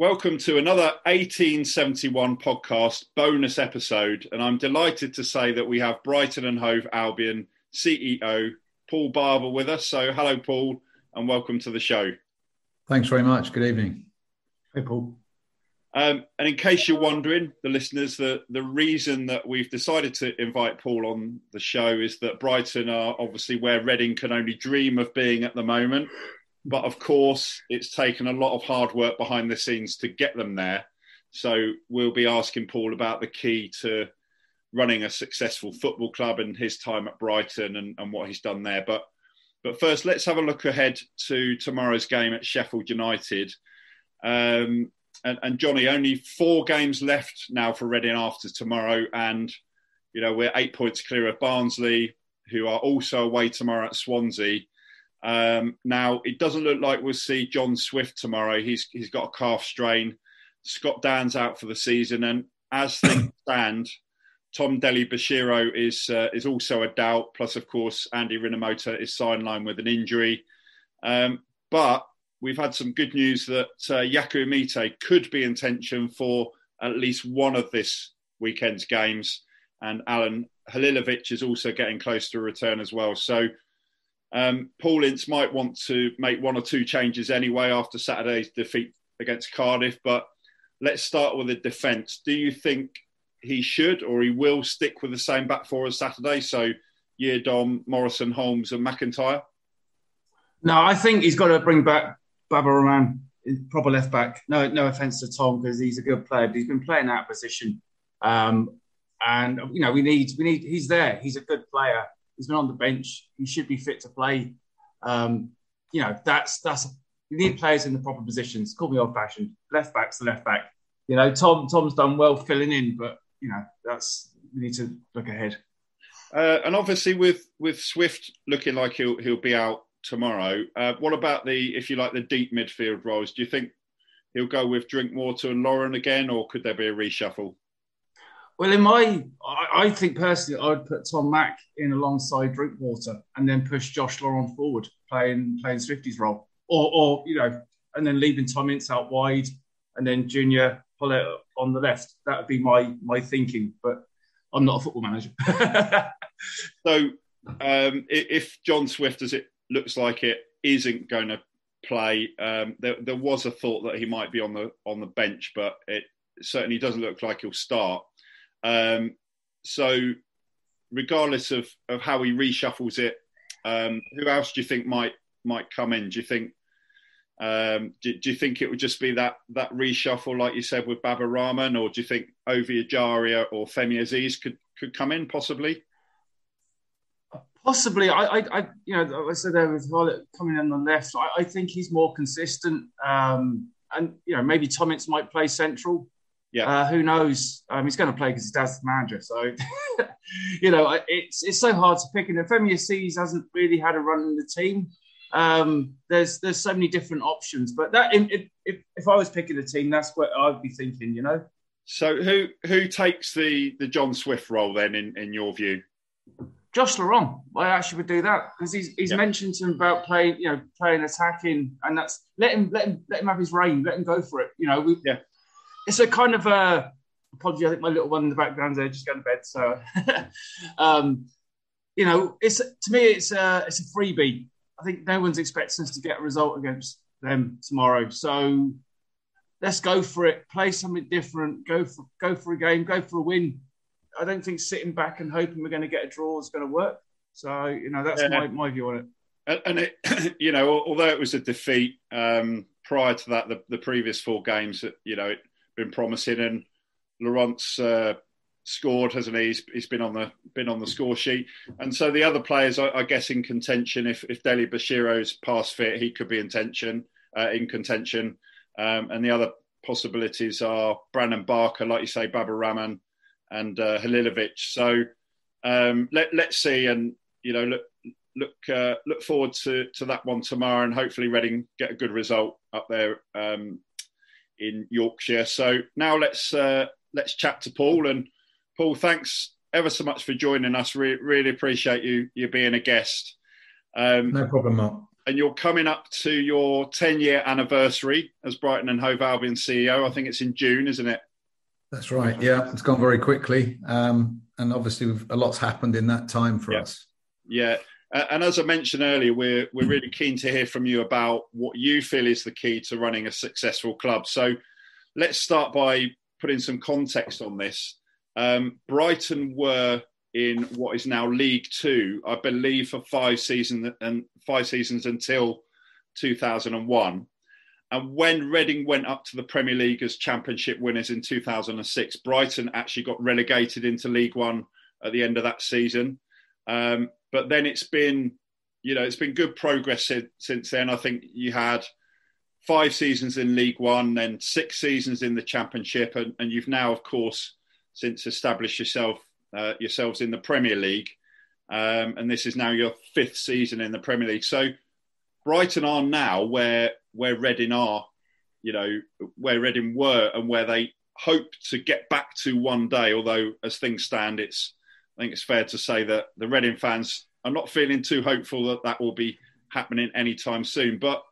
Welcome to another 1871 podcast bonus episode. And I'm delighted to say that we have Brighton and Hove Albion CEO Paul Barber with us. So, hello, Paul, and welcome to the show. Thanks very much. Good evening. Hey, Paul. Um, and in case you're wondering, the listeners, the, the reason that we've decided to invite Paul on the show is that Brighton are obviously where Reading can only dream of being at the moment. But of course, it's taken a lot of hard work behind the scenes to get them there. So we'll be asking Paul about the key to running a successful football club and his time at Brighton and, and what he's done there. But but first, let's have a look ahead to tomorrow's game at Sheffield United. Um, and, and Johnny, only four games left now for Reading after tomorrow, and you know we're eight points clear of Barnsley, who are also away tomorrow at Swansea. Um, now it doesn't look like we'll see John Swift tomorrow. He's he's got a calf strain. Scott Dann's out for the season, and as things stand, Tom Dele-Bashiru is uh, is also a doubt. Plus, of course, Andy Rinomhota is sidelined with an injury. Um, but we've had some good news that uh, Yakou Meite could be in tension for at least one of this weekend's games, and Alen Halilovic is also getting close to a return as well. So. Um, Paul Ince might want to make one or two changes anyway after Saturday's defeat against Cardiff, but let's start with the defence. Do you think he should or he will stick with the same back four as Saturday? So Yiadom, Morrison, Holmes, and McIntyre? No, I think he's got to bring back Baba Rahman, proper left back. No, no offense to Tom because he's a good player, but he's been playing that position. Um, and you know, we need, we need. He's there. He's a good player. He's been on the bench. He should be fit to play. Um, you know, that's that's. You need players in the proper positions. Call me old-fashioned. Left back's the left back. You know, Tom Tom's done well filling in, but you know, that's we need to look ahead. Uh, and obviously, with with Swift looking like he'll he'll be out tomorrow. Uh, what about the, if you like, the deep midfield roles? Do you think he'll go with Drinkwater and Laurent again, or could there be a reshuffle? Well, in my, I, I think personally, I'd put Tom Mack in alongside Drinkwater and then push Josh Laurent forward, playing playing Swifty's role, or or you know, and then leaving Tom Ince out wide, and then Junior Hoilett on the left. That would be my my thinking, but I'm not a football manager. so, um, if John Swift, as it looks like it, isn't going to play, um, there, there was a thought that he might be on the on the bench, but it certainly doesn't look like he'll start. Um, so, regardless of, of how he reshuffles it, um, who else do you think might might come in? Do you think um, do, do, you think it would just be that that reshuffle, like you said, with Baba Rahman, or do you think Ovie Ejaria or Femi Azeez could could come in possibly? Possibly, I, I, I you know, I said there with Hoilett coming on the left. I, I think he's more consistent, um, and you know, maybe Tom Ince might play central. Yeah, uh, who knows? Um, he's going to play because his dad's the manager. So, you know, it's it's so hard to pick. And Femi Azeez hasn't really had a run in the team. Um, there's there's so many different options, but that if, if if I was picking a team, that's what I'd be thinking. You know. So who who takes the the John Swift role then in in your view? Josh Laurent, I actually would do that because he's he's yeah. mentioned to him about playing, you know, playing attacking, and that's let him let him let him have his rein, let him go for it. You know, we, yeah, it's a kind of a apology. I think my little one in the background there just going to bed. So, um, you know, it's to me, it's a it's a freebie. I think no one's expecting us to get a result against them tomorrow. So let's go for it. Play something different. Go for go for a game. Go for a win. I don't think sitting back and hoping we're going to get a draw is going to work. So you know that's yeah. my, my view on it. And it, you know, although it was a defeat um, prior to that, the, the previous four games, you know, it been promising, and Laurent's uh, scored, hasn't he? He's, he's been on the been on the score sheet, and so the other players, I, I guess, in contention. If if Dele Bashiru's pass fit, he could be in tension, uh, in contention, um, and the other possibilities are Brandon Barker, like you say, Baba Rahman, and uh, Halilovic. So um, let let's see, and you know, look look uh, look forward to to that one tomorrow, and hopefully Reading get a good result up there um, in Yorkshire. So now let's uh, let's chat to Paul and Paul. Thanks ever so much for joining us. Re- really appreciate you you being a guest. Um, no problem, Mark. And you're coming up to your 10 year anniversary as Brighton and Hove Albion CEO. I think it's in June, isn't it? That's right. Yeah, it's gone very quickly, um, and obviously a lot's happened in that time for yeah. us. Yeah, and as I mentioned earlier, we're we're really keen to hear from you about what you feel is the key to running a successful club. So, let's start by putting some context on this. Um, Brighton were in what is now League Two, I believe, for five seasons and five seasons until 2001. And when Reading went up to the Premier League as Championship winners in 2006, Brighton actually got relegated into League One at the end of that season. Um, but then it's been, you know, it's been good progress since, since then. I think you had five seasons in League One, then six seasons in the Championship, and, and you've now, of course, since established yourself uh, yourselves in the Premier League, um, and this is now your fifth season in the Premier League. So Brighton are now where where Reading are, you know, where Reading were and where they hope to get back to one day. Although, as things stand, it's I think it's fair to say that the Reading fans are not feeling too hopeful that that will be happening anytime soon. But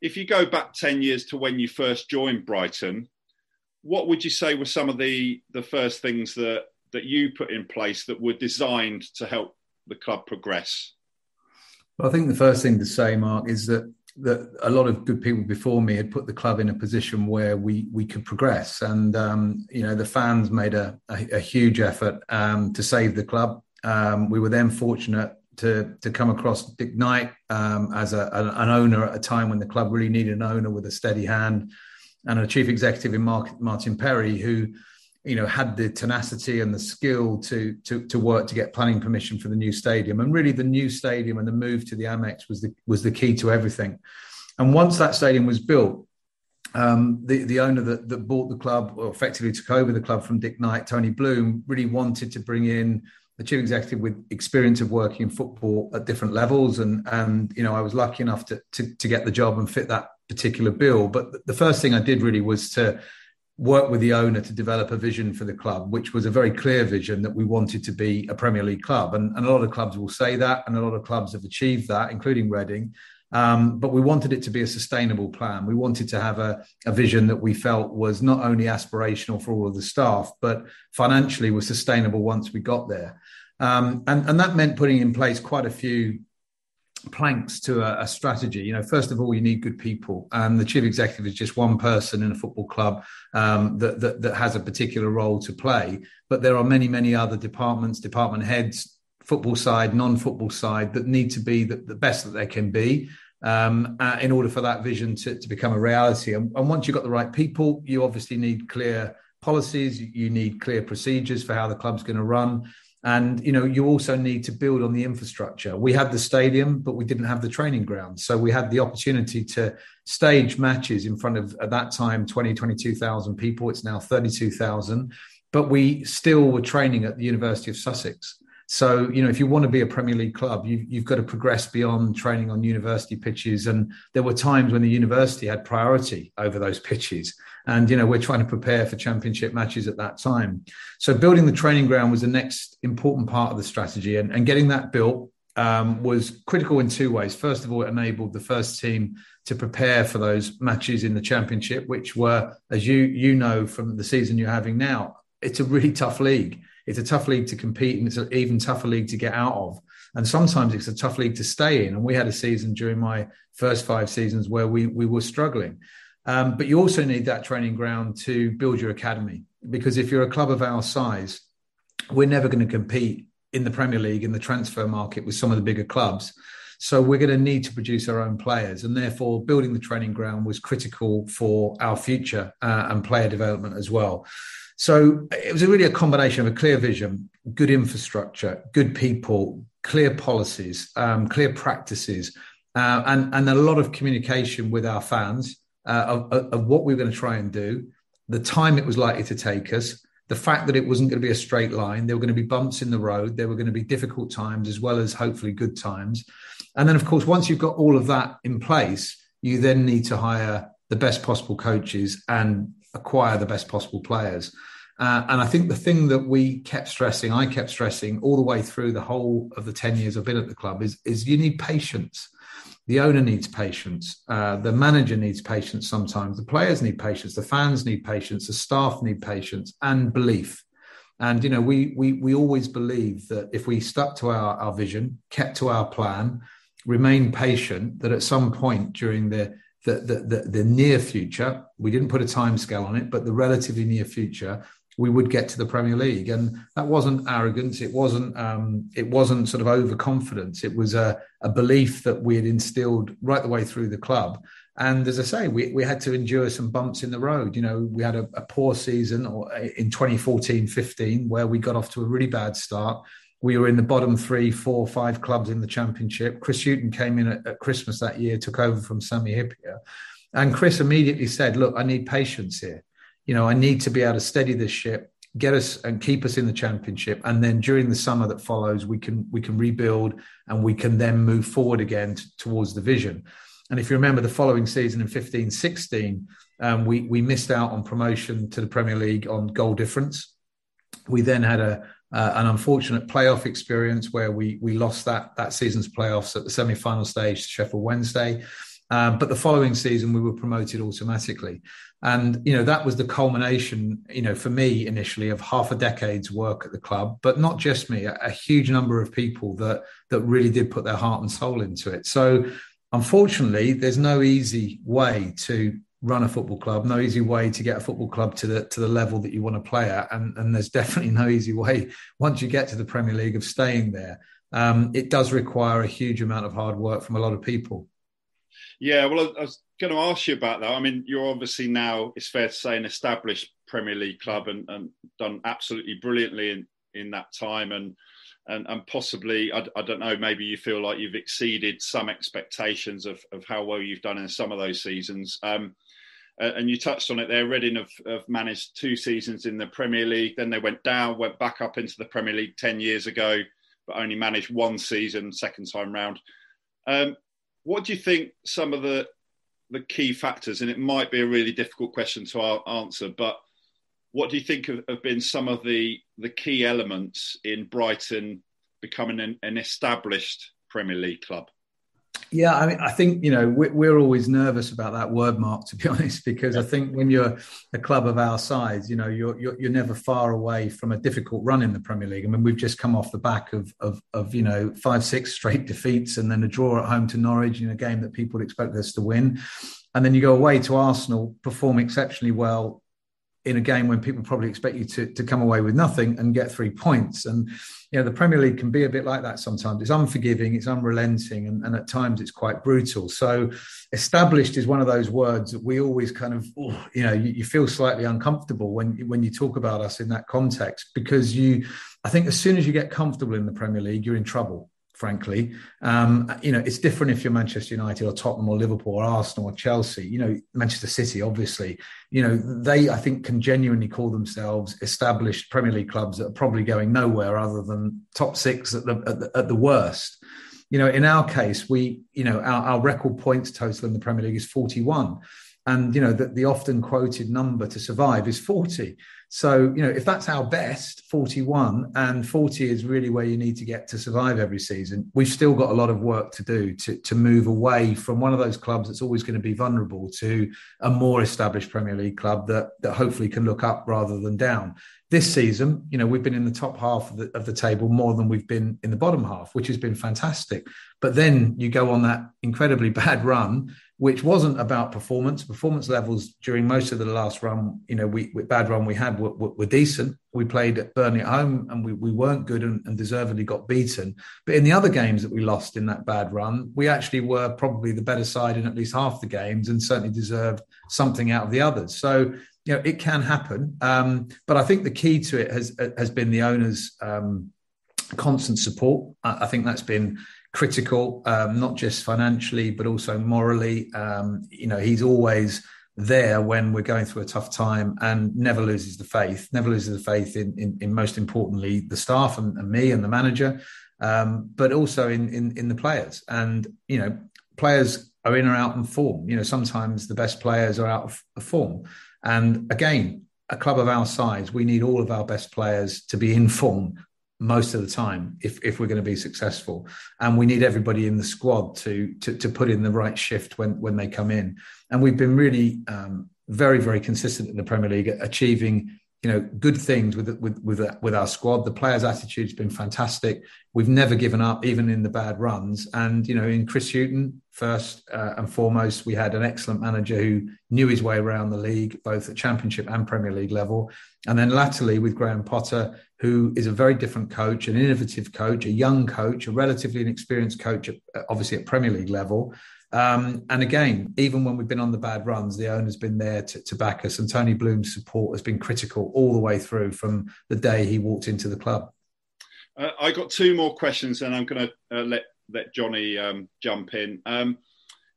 if you go back ten years to when you first joined Brighton, what would you say were some of the the first things that that you put in place that were designed to help the club progress? Well, I think the first thing to say, Mark, is that that a lot of good people before me had put the club in a position where we we could progress, and um, you know the fans made a, a, a huge effort um, to save the club. Um, we were then fortunate to to come across Dick Knight um, as a, an owner at a time when the club really needed an owner with a steady hand, and a chief executive in Mark, Martin Perry who you know had the tenacity and the skill to to to work to get planning permission for the new stadium. And really the new stadium and the move to the Amex was the was the key to everything. And once that stadium was built um, the the owner that, that bought the club or effectively took over the club from Dick Knight Tony Bloom really wanted to bring in the chief executive with experience of working in football at different levels. And and you know I was lucky enough to to, to get the job and fit that particular bill. But the first thing I did really was to work with the owner to develop a vision for the club, which was a very clear vision that we wanted to be a Premier League club. And, and a lot of clubs will say that, and a lot of clubs have achieved that, including Reading. Um, but we wanted it to be a sustainable plan. We wanted to have a, a vision that we felt was not only aspirational for all of the staff, but financially was sustainable once we got there. Um, and, and that meant putting in place quite a few planks to a, a, strategy. You know, first of all, you need good people, and the chief executive is just one person in a football club um, that, that, that has a particular role to play. But there are many, many other departments, department heads, football side, non-football side, that need to be the, the best that they can be. Um, uh, in order for that vision to, to become a reality. And, and once you've got the right people, you obviously need clear policies, you need clear procedures for how the club's going to run and you know you also need to build on the infrastructure. We had the stadium but we didn't have the training ground. So we had the opportunity to stage matches in front of at that time 20 22,000 people. It's now 32,000 but we still were training at the University of Sussex. So, you know, if you want to be a Premier League club, you've, you've got to progress beyond training on university pitches. And there were times when the university had priority over those pitches. And, you know, we're trying to prepare for championship matches at that time. So, building the training ground was the next important part of the strategy. And, and getting that built um, was critical in two ways. First of all, it enabled the first team to prepare for those matches in the championship, which were, as you you know from the season you're having now, it's a really tough league it's a tough league to compete and it's an even tougher league to get out of. And sometimes it's a tough league to stay in. And we had a season during my first five seasons where we, we were struggling. Um, but you also need that training ground to build your academy. Because if you're a club of our size, we're never going to compete in the Premier League, in the transfer market with some of the bigger clubs. So we're going to need to produce our own players, and therefore building the training ground was critical for our future uh, and player development as well. So it was really a combination of a clear vision, good infrastructure, good people, clear policies, um, clear practices, uh, and, and a lot of communication with our fans uh, of, of what we were going to try and do, the time it was likely to take us, the fact that it wasn't going to be a straight line. There were going to be bumps in the road. There were going to be difficult times as well as hopefully good times. And then, of course, once you've got all of that in place, you then need to hire the best possible coaches and acquire the best possible players. Uh, and I think the thing that we kept stressing, I kept stressing all the way through the whole of the 10 years I've been at the club is, is you need patience. The owner needs patience. Uh, the manager needs patience sometimes. The players need patience. The fans need patience. The staff need patience and belief. And, you know, we, we, we always believe that if we stuck to our, our vision, kept to our plan, remained patient, that at some point during the the, the, the, the, near future, we didn't put a time scale on it, but the relatively near future, we would get to the Premier League, and that wasn't arrogance. It wasn't. Um, it wasn't sort of overconfidence. It was a, a belief that we had instilled right the way through the club. And as I say, we, we had to endure some bumps in the road. You know, we had a, a poor season or in 2014 15 where we got off to a really bad start. We were in the bottom three, four, five clubs in the championship. Chris Hughton came in at, at Christmas that year, took over from Sami Hyypiä. And Chris immediately said, Look, I need patience here you know, I need to be able to steady this ship, get us and keep us in the championship, and then during the summer that follows, we can we can rebuild and we can then move forward again t- towards the vision. And if you remember the following season in 15 16, um, we, we missed out on promotion to the Premier League on goal difference. We then had a, uh, an unfortunate playoff experience where we, we lost that, that season's playoffs at the semi final stage to Sheffield Wednesday. Um, but the following season, we were promoted automatically. And, you know, that was the culmination, you know, for me initially of half a decade's work at the club, but not just me, a, a huge number of people that, that really did put their heart and soul into it. So, unfortunately, there's no easy way to run a football club, no easy way to get a football club to the to the level that you want to play at, and and there's definitely no easy way once you get to the Premier League of staying there. Um, it does require a huge amount of hard work from a lot of people. Yeah, well, I, was going to ask you about that. I mean, you're obviously now, it's fair to say, an established Premier League club and, and done absolutely brilliantly in, in that time. And, and, and possibly, I, I, don't know, maybe you feel like you've exceeded some expectations of, of how well you've done in some of those seasons. Um, and you touched on it there. Reading have, have, managed two seasons in the Premier League. Then they went down, went back up into the Premier League 10 years ago, but only managed one season, second time round. Um, what do you think some of the the key factors? And it might be a really difficult question to answer, but what do you think have, have been some of the the key elements in Brighton becoming an, an established Premier League club? Yeah, I mean, I think you know we're, always nervous about that word mark, to be honest, because I think when you're a club of our size, you know, you're, you're, you're never far away from a difficult run in the Premier League. I mean, we've just come off the back of of, of you know five six straight defeats and then a draw at home to Norwich in a game that people expect us to win, and then you go away to Arsenal, perform exceptionally well in a game when people probably expect you to, to come away with nothing and get three points. And, you know, the Premier League can be a bit like that sometimes. It's unforgiving, it's unrelenting, and, and at times it's quite brutal. So, established is one of those words that we always kind of, you know, you, you feel slightly uncomfortable when, when you talk about us in that context because you, I think as soon as you get comfortable in the Premier League, you're in trouble frankly. Um, you know, it's different if you're Manchester United or Tottenham or Liverpool or Arsenal or Chelsea. You know, Manchester City, obviously. You know, they I think can genuinely call themselves established Premier League clubs that are probably going nowhere other than top six at the at the, at the worst. You know, in our case, we you know our, our record points total in the Premier League is 41 and you know the, the often quoted number to survive is 40 so you know if that's our best 41 and 40 is really where you need to get to survive every season we've still got a lot of work to do to, to move away from one of those clubs that's always going to be vulnerable to a more established premier league club that that hopefully can look up rather than down this season, you know, we've been in the top half of the, of the table more than we've been in the bottom half, which has been fantastic. But then you go on that incredibly bad run, which wasn't about performance. Performance levels during most of the last run, you know, we, we bad run we had were, were, were, decent. We played at Burnley at home and we, we weren't good and, and deservedly got beaten. But in the other games that we lost in that bad run, we actually were probably the better side in at least half the games and certainly deserved something out of the others. So you know, it can happen. Um, but I think the key to it has has been the owners' um, constant support. I, I, think that's been critical, um, not just financially, but also morally. Um, you know, he's always there when we're going through a tough time and never loses the faith, never loses the faith in, in, in most importantly, the staff and, and me and the manager, um, but also in, in, in the players. And, you know, players are in or out in form. You know, sometimes the best players are out of form. And again, a club of our size, we need all of our best players to be in form most of the time if, if we're going to be successful. And we need everybody in the squad to, to, to put in the right shift when, when they come in. And we've been really um, very, very consistent in the Premier League, achieving you know good things with with with with our squad. The players' attitude's been fantastic. We've never given up, even in the bad runs. And you know, in Chris Hughton, first uh, and foremost, we had an excellent manager who knew his way around the league, both at Championship and Premier League level. And then latterly with Graham Potter, who is a very different coach, an innovative coach, a young coach, a relatively inexperienced coach, obviously at Premier League level. Um, and again, even when we've been on the bad runs, the owner's been there to, to, back us. And Tony Bloom's support has been critical all the way through from the day he walked into the club. Uh, I got two more questions, and I'm going to uh, let let Johnny um, jump in. Um,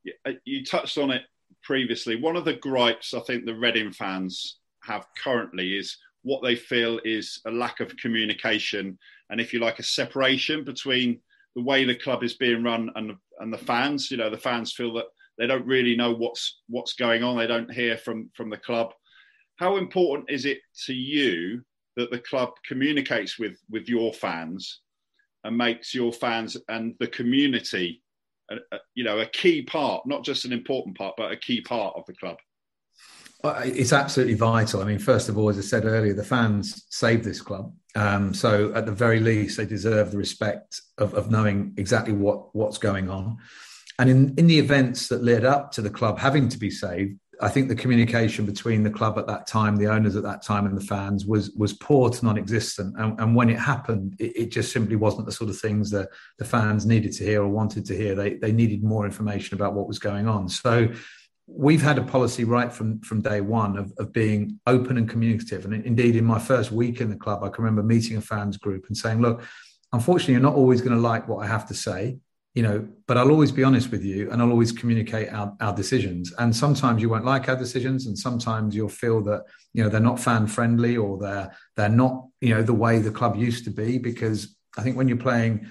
you, uh, you touched on it previously. One of the gripes I think the Reading fans have currently is what they feel is a lack of communication, and if you like, a separation between the way the club is being run and and the fans. You know, the fans feel that they don't really know what's what's going on. They don't hear from from the club. How important is it to you that the club communicates with with your fans and makes your fans and the community, a, a, you know, a key part, not just an important part, but a key part of the club? It's absolutely vital. I mean, first of all, as I said earlier, the fans saved this club. Um, so, at the very least, they deserve the respect of, of knowing exactly what, what's going on. And in, in the events that led up to the club having to be saved, I think the communication between the club at that time, the owners at that time, and the fans was was poor to non-existent. And, and when it happened, it, it, just simply wasn't the sort of things that the fans needed to hear or wanted to hear. They they needed more information about what was going on. So we've had a policy right from from day one of, of being open and communicative. And indeed, in my first week in the club, I can remember meeting a fans group and saying, "Look, unfortunately, you're not always going to like what I have to say." You know, but I'll always be honest with you and I'll always communicate our, our decisions. And sometimes you won't like our decisions, and sometimes you'll feel that, you know, they're not fan friendly or they're they're not, you know, the way the club used to be. Because I think when you're playing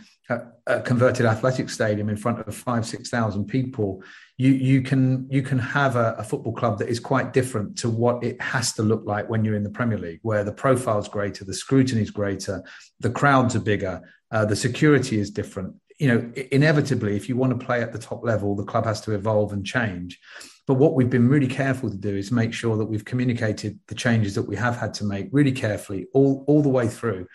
a converted athletic stadium in front of five six thousand people you you can you can have a, a, football club that is quite different to what it has to look like when you're in the Premier League, where the profile is greater, the scrutiny is greater, the crowds are bigger, uh, the security is different. You know, inevitably, if you want to play at the top level, the club has to evolve and change. But what we've been really careful to do is make sure that we've communicated the changes that we have had to make really carefully all all the way through.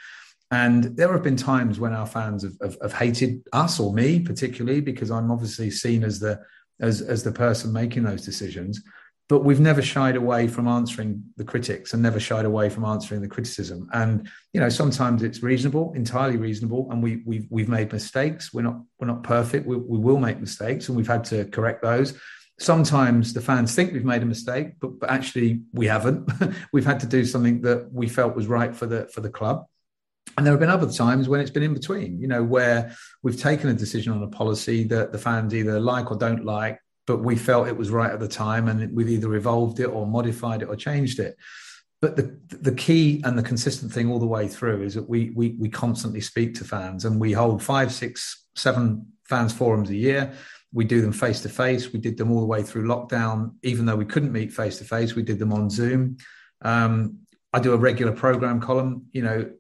And there have been times when our fans have, have, have hated us or me particularly because I'm obviously seen as the as as the person making those decisions but we've never shied away from answering the critics and never shied away from answering the criticism. And you know sometimes it's reasonable entirely reasonable and we we've, we've made mistakes. We're not we're not perfect. We, we will make mistakes and we've had to correct those. Sometimes the fans think we've made a mistake but, but actually we haven't. We've had to do something that we felt was right for the for the club and there have been other times when it's been in between, you know, where we've taken a decision on a policy that the fans either like or don't like, but we felt it was right at the time and we've either evolved it or modified it or changed it. But the the key and the consistent thing all the way through is that we we we constantly speak to fans and we hold five, six, seven fans forums a year. We do them face to face. We did them all the way through lockdown, even though we couldn't meet face to face. We did them on Zoom. Um, I do a regular program column. You know,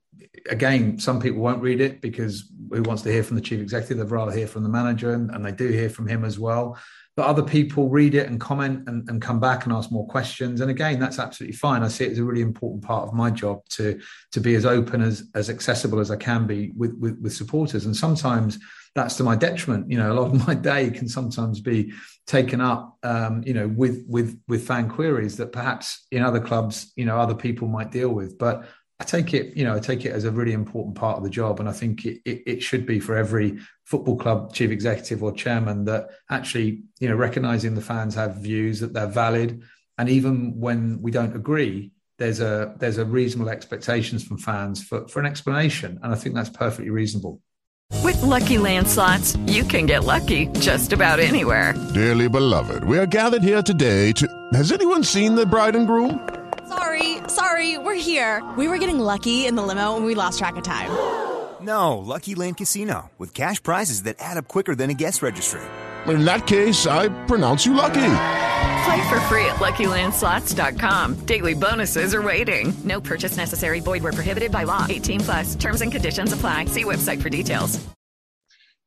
again, some people won't read it because who wants to hear from the chief executive? They'd rather hear from the manager, and, and they do hear from him as well. But other people read it and comment and, and, come back and ask more questions. And again that's absolutely fine. I see it as a really important part of my job to to be as open as as accessible as i can be with with, with supporters. And sometimes that's to my detriment. You know a lot of my day can sometimes be taken up um, you know with with with fan queries that perhaps in other clubs you know other people might deal with. But I take it, you know, I take it as a really important part of the job, and I think it, it, it, should be for every football club chief executive or chairman that actually, you know, recognizing the fans have views that they're valid, and even when we don't agree, there's a there's a reasonable expectations from fans for for an explanation, and I think that's perfectly reasonable. With LuckyLand Slots, you can get lucky just about anywhere. Dearly beloved, we are gathered here today to. Has anyone seen the bride and groom? Sorry, sorry, we're here. We were getting lucky in the limo and we lost track of time. No, Lucky Land Casino, with cash prizes that add up quicker than a guest registry. In that case, I pronounce you lucky. Play for free at LuckyLandSlots.com. Daily bonuses are waiting. No purchase necessary. Void where prohibited by law. 18 plus. Terms and conditions apply. See website for details.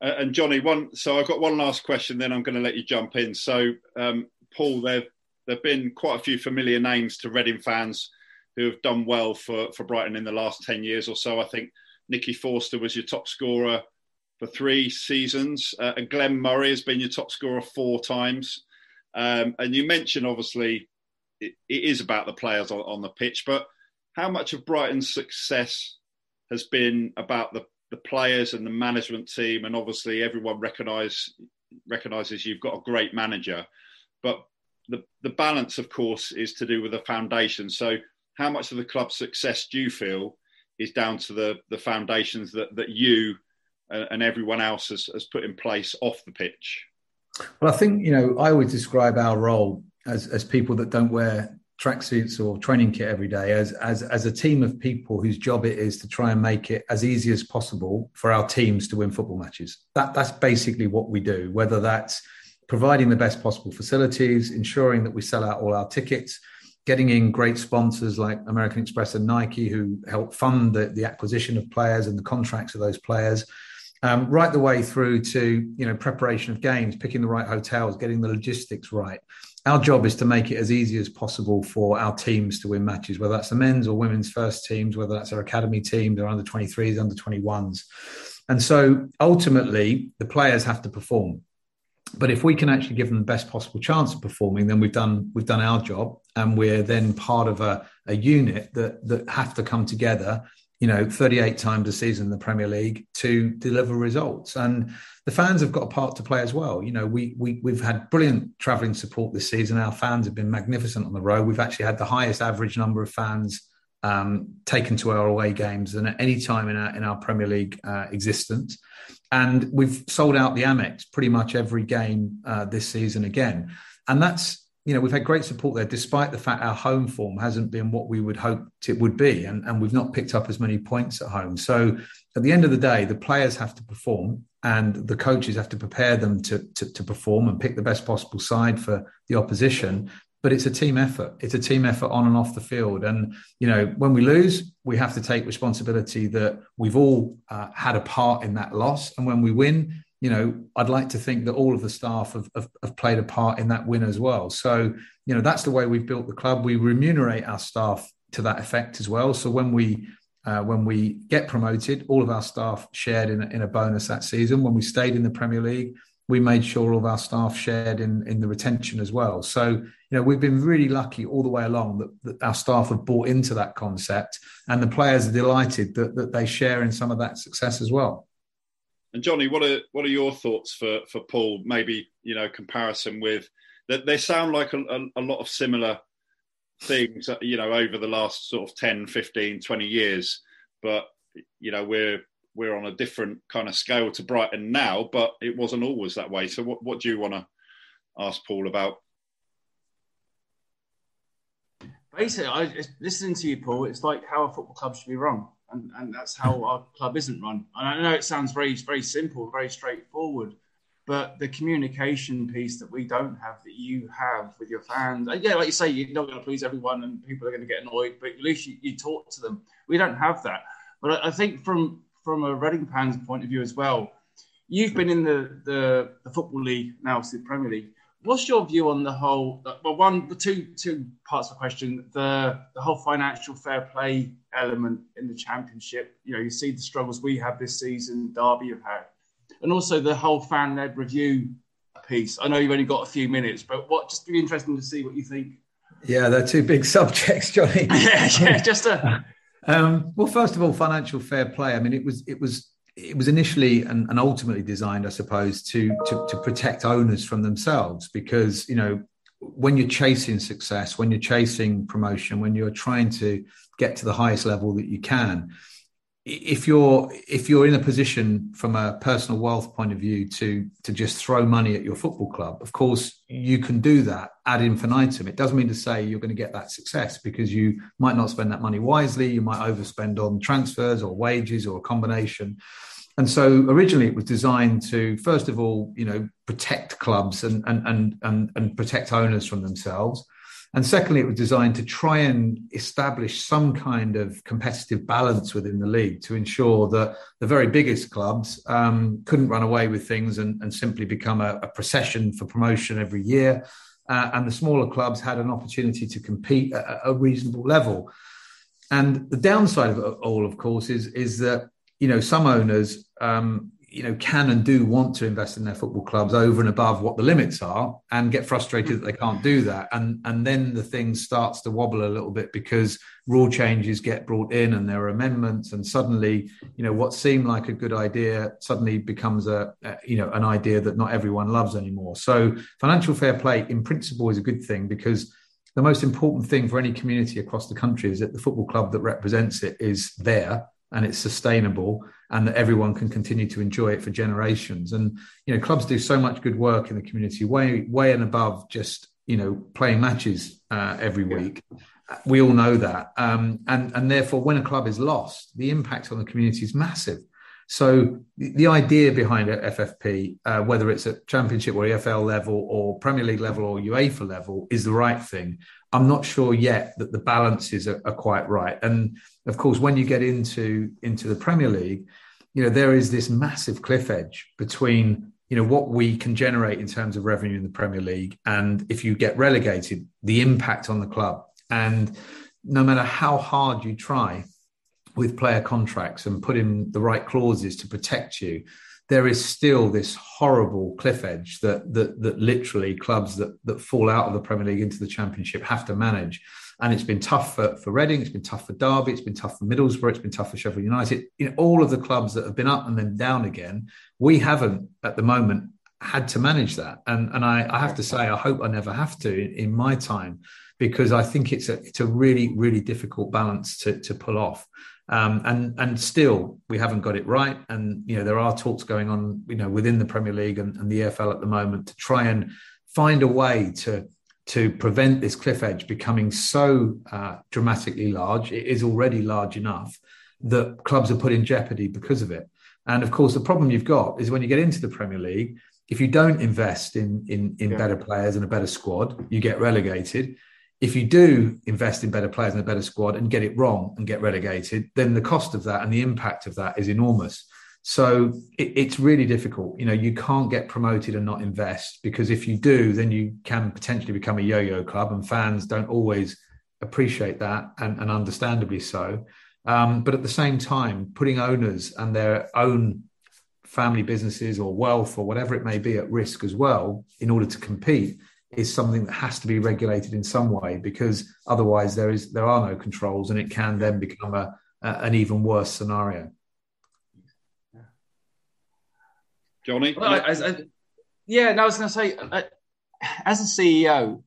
Uh, and Johnny, one. So I've got one last question. Then I'm going to let you jump in. So, um, Paul, there there have been quite a few familiar names to Reading fans who have done well for, for Brighton in the last 10 years or so. I think Nicky Forster was your top scorer for three seasons, uh, and Glenn Murray has been your top scorer four times. Um, and you mentioned, obviously, it, it is about the players on, on the pitch, but how much of Brighton's success has been about the, the players and the management team? And obviously, everyone recognise recognises you've got a great manager, but the, the balance, of course, is to do with the foundation. So, how much of the club's success do you feel is down to the, the foundations that, that you and everyone else has, has put in place off the pitch? Well, I think, you know, I would describe our role as, as people that don't wear tracksuits or training kit every day as, as, as a team of people whose job it is to try and make it as easy as possible for our teams to win football matches. That, that's basically what we do, whether that's providing the best possible facilities, ensuring that we sell out all our tickets, getting in great sponsors like American Express and Nike who help fund the, the acquisition of players and the contracts of those players. Um, right the way through to you know preparation of games, picking the right hotels, getting the logistics right. Our job is to make it as easy as possible for our teams to win matches, whether that's the men's or women's first teams, whether that's our academy teams, or under 23s, under 21s. And so ultimately, the players have to perform but if we can actually give them the best possible chance of performing, then we've done we've done our job, and we're then part of a, a unit that that have to come together. You know, 38 times a season in the Premier League to deliver results, and the fans have got a part to play as well. You know, we we we've had brilliant travelling support this season. Our fans have been magnificent on the road. We've actually had the highest average number of fans um, taken to our away games than at any time in our in our Premier League uh, existence. And we've sold out the Amex pretty much every game uh, this season again. And that's, you know, we've had great support there, despite the fact our home form hasn't been what we would hope it would be. And, and we've not picked up as many points at home. So at the end of the day, the players have to perform and the coaches have to prepare them to, to, to perform and pick the best possible side for the opposition but it's a team effort. It's a team effort on and off the field. And, you know, when we lose, we have to take responsibility that we've all uh, had a part in that loss. And when we win, you know, I'd like to think that all of the staff have, have, have, played a part in that win as well. So, you know, that's the way we've built the club. We remunerate our staff to that effect as well. So when we uh, when we get promoted, all of our staff shared in, in a bonus that season. When we stayed in the Premier League, we made sure all of our staff shared in, in the retention as well. So, you know, we've been really lucky all the way along that, that our staff have bought into that concept and the players are delighted that, that they share in some of that success as well. And Johnny, what are what are your thoughts for for Paul? Maybe you know comparison with that. They sound like a, a, a lot of similar things, you know, over the last sort of 10, 15, 20 years. But you know we're we're on a different kind of scale to Brighton now, but it wasn't always that way. So what what do you want to ask Paul about? Basically, I, listening to you, Paul, it's like how a football club should be run, and, and that's how our club isn't run. And I know it sounds very very simple, very straightforward, but the communication piece that we don't have that you have with your fans, yeah, like you say, you're not going to please everyone, and people are going to get annoyed, but at least you, you talk to them. We don't have that. But I, I think from from a Reading fans point of view as well, you've been in the, the, the football league now, the Premier League. What's your view on the whole? Well, one, the two two parts of the question: the the whole financial fair play element in the championship. You know, you see the struggles we have this season, Derby have had, and also the whole fan led review piece. I know you've only got a few minutes, but what just be interesting to see what you think. Yeah, they're two big subjects, Johnny. yeah, yeah, just a. Um, well, first of all, financial fair play. I mean, it was it was it was initially and, and ultimately designed, I suppose, to, to to protect owners from themselves because you know when you're chasing success, when you're chasing promotion, when you're trying to get to the highest level that you can, if you're if you're in a position from a personal wealth point of view to to just throw money at your football club of course you can do that ad infinitum. It doesn't mean to say you're going to get that success because you might not spend that money wisely. You might overspend on transfers or wages or a combination. And so originally it was designed to first of all you know protect clubs and and and and, and protect owners from themselves and secondly, it was designed to try and establish some kind of competitive balance within the league to ensure that the very biggest clubs um, couldn't run away with things and, and simply become a, a, procession for promotion every year. Uh, and the smaller clubs had an opportunity to compete at a reasonable level. And the downside of it all, of course, is, is that you know some owners um, you know can and do want to invest in their football clubs over and above what the limits are and get frustrated that they can't do that. And and then the thing starts to wobble a little bit because rule changes get brought in and there are amendments and suddenly you know what seemed like a good idea suddenly becomes a, a you know an idea that not everyone loves anymore. So financial fair play in principle is a good thing because the most important thing for any community across the country is that the football club that represents it is there and it's sustainable and that everyone can continue to enjoy it for generations. And you know clubs do so much good work in the community way way and above just you know playing matches uh, every week. We all know that. Um, and and therefore when a club is lost the impact on the community is massive. So the, the idea behind FFP, uh, whether it's at Championship or EFL level or Premier League level or UEFA level, is the right thing. I'm not sure yet that the balances are, are quite right. And of course, when you get into into the Premier League, you know there is this massive cliff edge between you know what we can generate in terms of revenue in the Premier League, and if you get relegated, the impact on the club. And no matter how hard you try with player contracts and put in the right clauses to protect you, there is still this horrible cliff edge that that that literally clubs that that fall out of the Premier League into the Championship have to manage. And it's been tough for, for Reading, it's been tough for Derby, it's been tough for Middlesbrough, it's been tough for Sheffield United. Know, all of the clubs that have been up and then down again, we haven't at the moment had to manage that. And and I, I have to say, I hope I never have to in, in my time, because I think it's a it's a really, really difficult balance to to pull off. Um, and and still we haven't got it right. And you know there are talks going on, you know, within the Premier League and, and the EFL at the moment to try and find a way to to prevent this cliff edge becoming so uh, dramatically large. It is already large enough that clubs are put in jeopardy because of it. And of course, the problem you've got is when you get into the Premier League, if you don't invest in in, in yeah. better players and a better squad, you get relegated. If you do invest in better players and a better squad and get it wrong and get relegated, then the cost of that and the impact of that is enormous. So it, it's really difficult. You know, you can't get promoted and not invest because if you do, then you can potentially become a yo-yo club, and fans don't always appreciate that, and, and understandably so. Um, but at the same time, putting owners and their own family businesses or wealth or whatever it may be at risk as well in order to compete is something that has to be regulated in some way because otherwise there is there are no controls and it can then become a, a an even worse scenario. Johnny? Well, I, I, yeah, no, I was going to say, uh, as a CEO,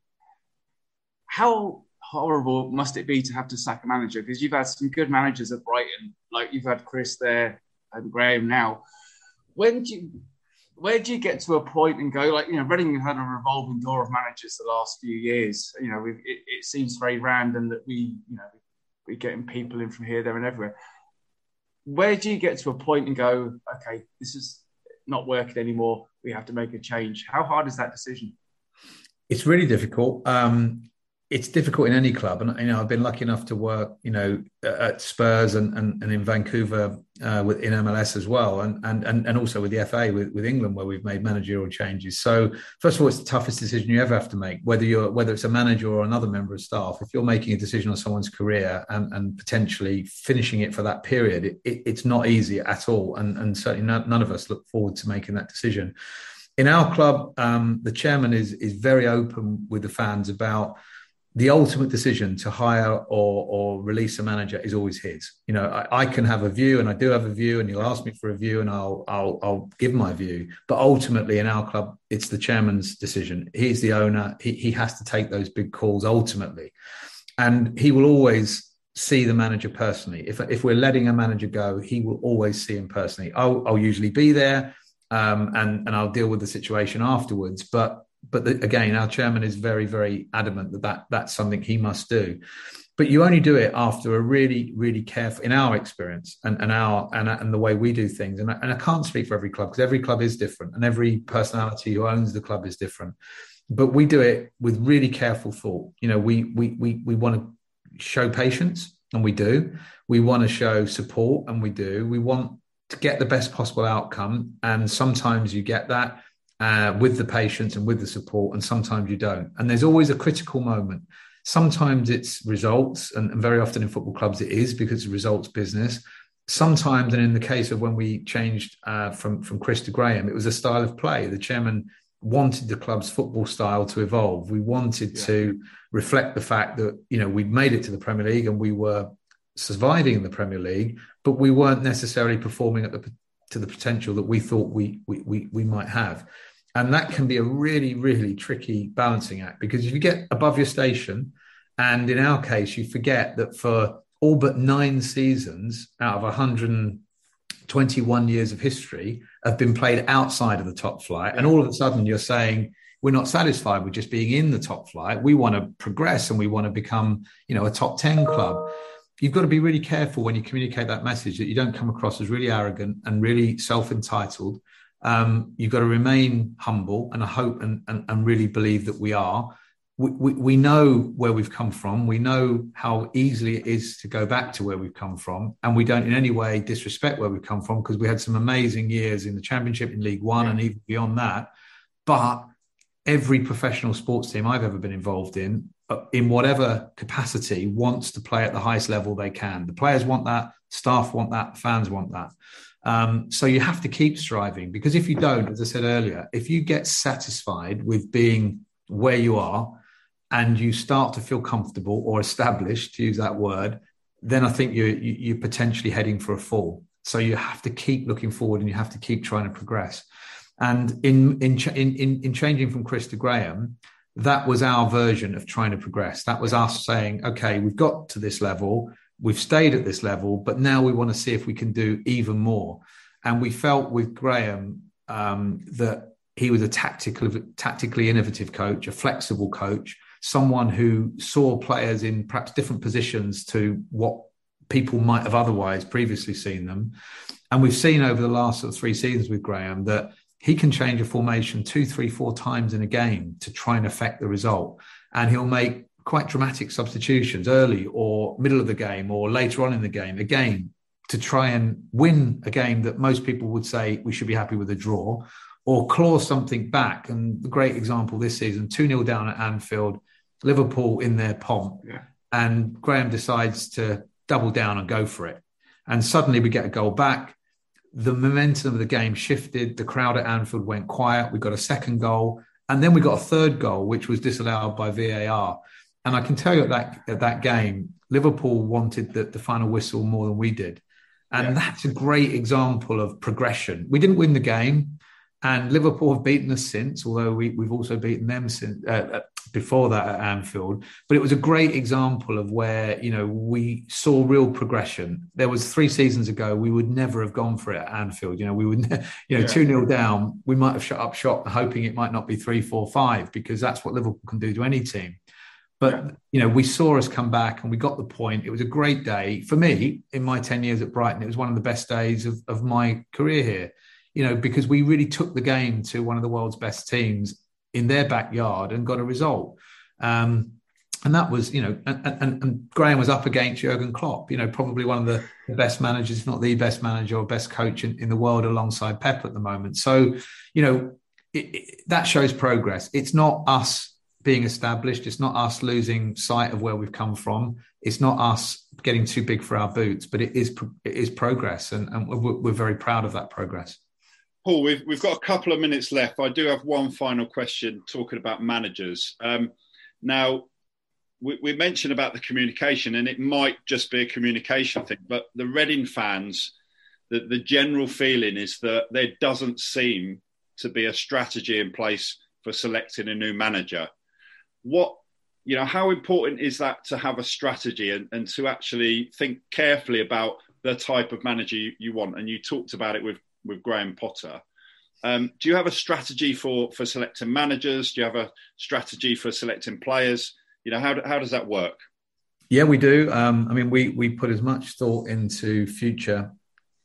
how horrible must it be to have to sack a manager? Because you've had some good managers at Brighton, like you've had Chris there and Graham now. When do you where do you get to a point and go like you know Reading had a revolving door of managers the last few years. You know, it, it, seems very random that we you know we're getting people in from here, there, and everywhere. Where do you get to a point and go, okay, this is not working anymore. We have to make a change. How hard is that decision? It's really difficult. Um, it's difficult in any club, and you know I've been lucky enough to work, you know, at Spurs and and, and in Vancouver uh, with in MLS as well, and and and also with the FA with, with England where we've made managerial changes. So first of all, it's the toughest decision you ever have to make, whether you're whether it's a manager or another member of staff. If you're making a decision on someone's career and and potentially finishing it for that period, it, it, it's not easy at all, and and certainly none, none of us look forward to making that decision. In our club, um, the chairman is is very open with the fans about the ultimate decision to hire or or release a manager is always his. You know, I, I, can have a view, and I do have a view, and he'll ask me for a view, and I'll I'll I'll give my view. But ultimately, in our club, it's the chairman's decision. He's the owner. He he has to take those big calls ultimately, and he will always see the manager personally. If if we're letting a manager go, he will always see him personally. I'll I'll usually be there. Um, and and I'll deal with the situation afterwards. But but the, again, our chairman is very, very adamant that, that that's something he must do. But you only do it after a really, really careful, in our experience and, and our and, and the way we do things. And I, and I can't speak for every club because every club is different, and every personality who owns the club is different. But we do it with really careful thought. You know, we we we we want to show patience, and we do. We want to show support, and we do. We want to get the best possible outcome, and sometimes you get that uh, with the patience and with the support, and sometimes you don't. And there's always a critical moment. Sometimes it's results, and, and very often in football clubs it is because it's results business. Sometimes, and in the case of when we changed uh, from from Chris to Graham, it was a style of play. The chairman wanted the club's football style to evolve. We wanted yeah. to reflect the fact that you know we'd made it to the Premier League and we were surviving in the Premier League, but we weren't necessarily performing at the to the potential that we thought we we we, we might have. And that can be a really, really tricky balancing act because if you get above your station, and in our case, you forget that for all but nine seasons out of 121 years of history have been played outside of the top flight. And all of a sudden, you're saying, we're not satisfied with just being in the top flight. We want to progress and we want to become, you know, a top 10 club. You've got to be really careful when you communicate that message that you don't come across as really arrogant and really self entitled um, you've got to remain humble and I hope and, and, and really believe that we are. We, we, we, know where we've come from. We know how easily it is to go back to where we've come from. And we don't in any way disrespect where we've come from because we had some amazing years in the Championship, in League One, yeah. and even beyond that. But every professional sports team I've ever been involved in, uh, in whatever capacity, wants to play at the highest level they can. The players want that, staff want that, fans want that. Um, so you have to keep striving because if you don't, as I said earlier, if you get satisfied with being where you are and you start to feel comfortable or established, to use that word, then I think you're, you're potentially heading for a fall. So you have to keep looking forward and you have to keep trying to progress. And in in in in changing from Chris to Graham, that was our version of trying to progress. That was us saying, okay, we've got to this level we've stayed at this level, but now we want to see if we can do even more. And we felt with Graham um, that he was a tactical, tactically innovative coach, a flexible coach, someone who saw players in perhaps different positions to what people might have otherwise previously seen them. And we've seen over the last sort of three seasons with Graham that he can change a formation two, three, four times in a game to try and affect the result. And he'll make quite dramatic substitutions early or middle of the game or later on in the game again to try and win a game that most people would say we should be happy with a draw or claw something back. And the great example this season 2 0 down at Anfield, Liverpool in their pomp, yeah. and Graham decides to double down and go for it. And suddenly we get a goal back. The momentum of the game shifted. The crowd at Anfield went quiet. We got a second goal. And then we got a third goal, which was disallowed by VAR. And I can tell you at that at that game, Liverpool wanted the, the final whistle more than we did. And yeah. that's a great example of progression. We didn't win the game, and Liverpool have beaten us since, although we, have also beaten them since, uh, uh, before that at Anfield. But it was a great example of where you know we saw real progression. There was three seasons ago we would never have gone for it at Anfield. You know we would you know two yeah. 0 down. We might have shut up shop, hoping it might not be three, four, five because that's what Liverpool can do to any team. But yeah. you know, we saw us come back and we got the point. It was a great day for me in my ten years at Brighton. It was one of the best days of, of my career here. You know, because we really took the game to one of the world's best teams in their backyard and got a result. Um, and that was, you know, and, and, and, Graham was up against Jurgen Klopp, you know, probably one of the, best managers, if not the best manager or best coach in, in the world alongside Pep at the moment. So, you know, it, it, that shows progress. It's not us being established. It's not us losing sight of where we've come from. It's not us getting too big for our boots, but it is it is progress, and, and we're, very proud of that progress. Paul, we've we've got a couple of minutes left. I do have one final question talking about managers. Um, now, we, we, mentioned about the communication, and it might just be a communication thing, but the Reading fans, the, the general feeling is that there doesn't seem to be a strategy in place for selecting a new manager what you know how important is that to have a strategy and, and to actually think carefully about the type of manager you, you want? And you talked about it with with graham potter. Um, do you have a strategy for for selecting managers? Do you have a strategy for selecting players? You know how, how does that work? Yeah we do. Um, i mean we we put as much thought into future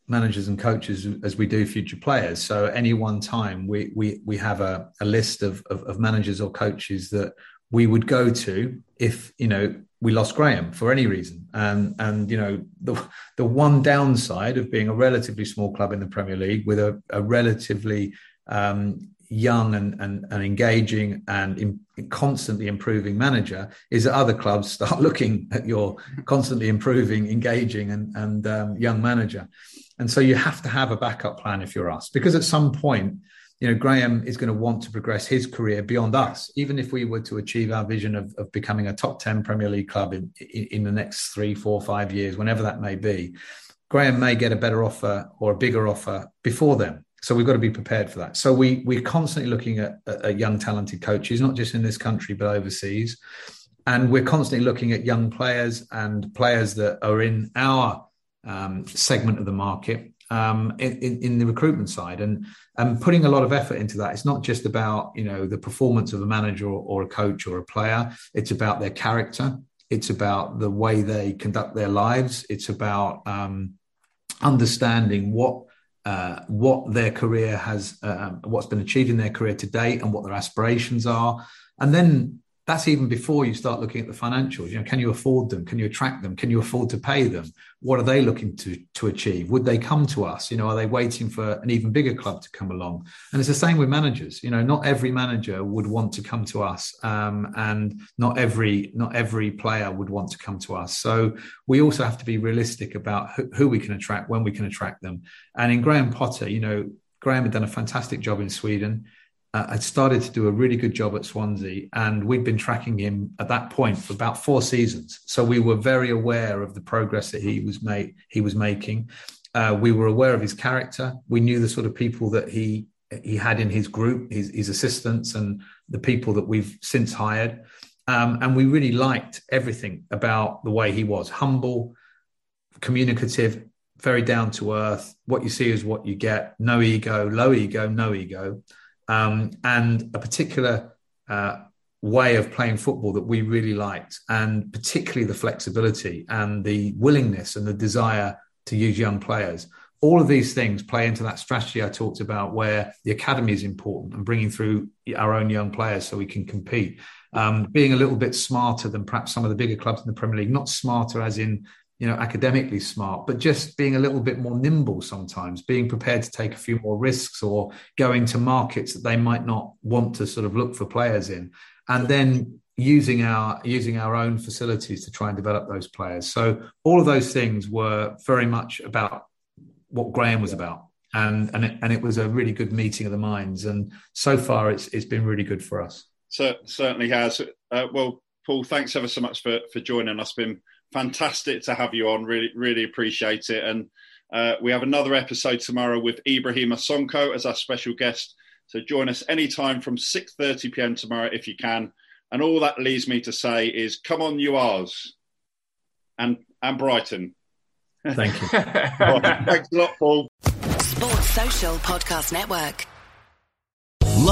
managers and coaches as we do future players. So at any one time, we we we have a, a list of, of, of managers or coaches that we would go to if you know we lost Graham for any reason. And and you know the the one downside of being a relatively small club in the Premier League with a, a relatively um, young and, and, and engaging and in, constantly improving manager is that other clubs start looking at your constantly improving, engaging and, and um, young manager. And so you have to have a backup plan if you're us, because at some point you know, Graham is going to want to progress his career beyond us. Even if we were to achieve our vision of, of becoming a top 10 Premier League club in, in, in the next three, four, five years, whenever that may be, Graham may get a better offer or a bigger offer before them. So we've got to be prepared for that. So we we're constantly looking at, at young talented coaches, not just in this country but overseas, and we're constantly looking at young players and players that are in our um, segment of the market um, in, in, the recruitment side and and putting a lot of effort into that. It's not just about you know the performance of a manager or, or, a coach or a player. It's about their character. It's about the way they conduct their lives. It's about um, understanding what uh, what their career has, uh, what's been achieved in their career to date, and what their aspirations are. And then that's even before you start looking at the financials. You know, can you afford them? Can you attract them? Can you afford to pay them? What are they looking to to achieve? Would they come to us? You know, are they waiting for an even bigger club to come along? And it's the same with managers. You know, not every manager would want to come to us, um, and not every not every player would want to come to us. So we also have to be realistic about who, who we can attract, when we can attract them. And in Graham Potter, you know, Graham had done a fantastic job in Sweden uh, had started to do a really good job at Swansea, and we'd been tracking him at that point for about four seasons. So we were very aware of the progress that he was made he was making. Uh, we were aware of his character. We knew the sort of people that he he had in his group, his, his assistants, and the people that we've since hired. Um, and we really liked everything about the way he was humble, communicative, very down to earth. What you see is what you get. No ego, low ego, no ego um, and a particular uh, way of playing football that we really liked, and particularly the flexibility and the willingness and the desire to use young players. All of these things play into that strategy I talked about, where the academy is important and bringing through our own young players so we can compete. Um, being a little bit smarter than perhaps some of the bigger clubs in the Premier League, not smarter as in you know, academically smart, but just being a little bit more nimble sometimes, being prepared to take a few more risks or going to markets that they might not want to sort of look for players in. And then using our using our own facilities to try and develop those players. So all of those things were very much about what Graham was about. And and it, and it was a really good meeting of the minds. And so far, it's it's been really good for us. So, certainly has. Uh, well, Paul, thanks ever so much for for joining us. Been fantastic to have you on. Really, really appreciate it. And uh, we have another episode tomorrow with Ibrahim Sonko as our special guest. So join us anytime from 6:30 p.m. tomorrow if you can. And all that leads me to say is, come on, you R's, and and Brighton. Thank you. right, thanks a lot, Paul. Sports Social Podcast Network.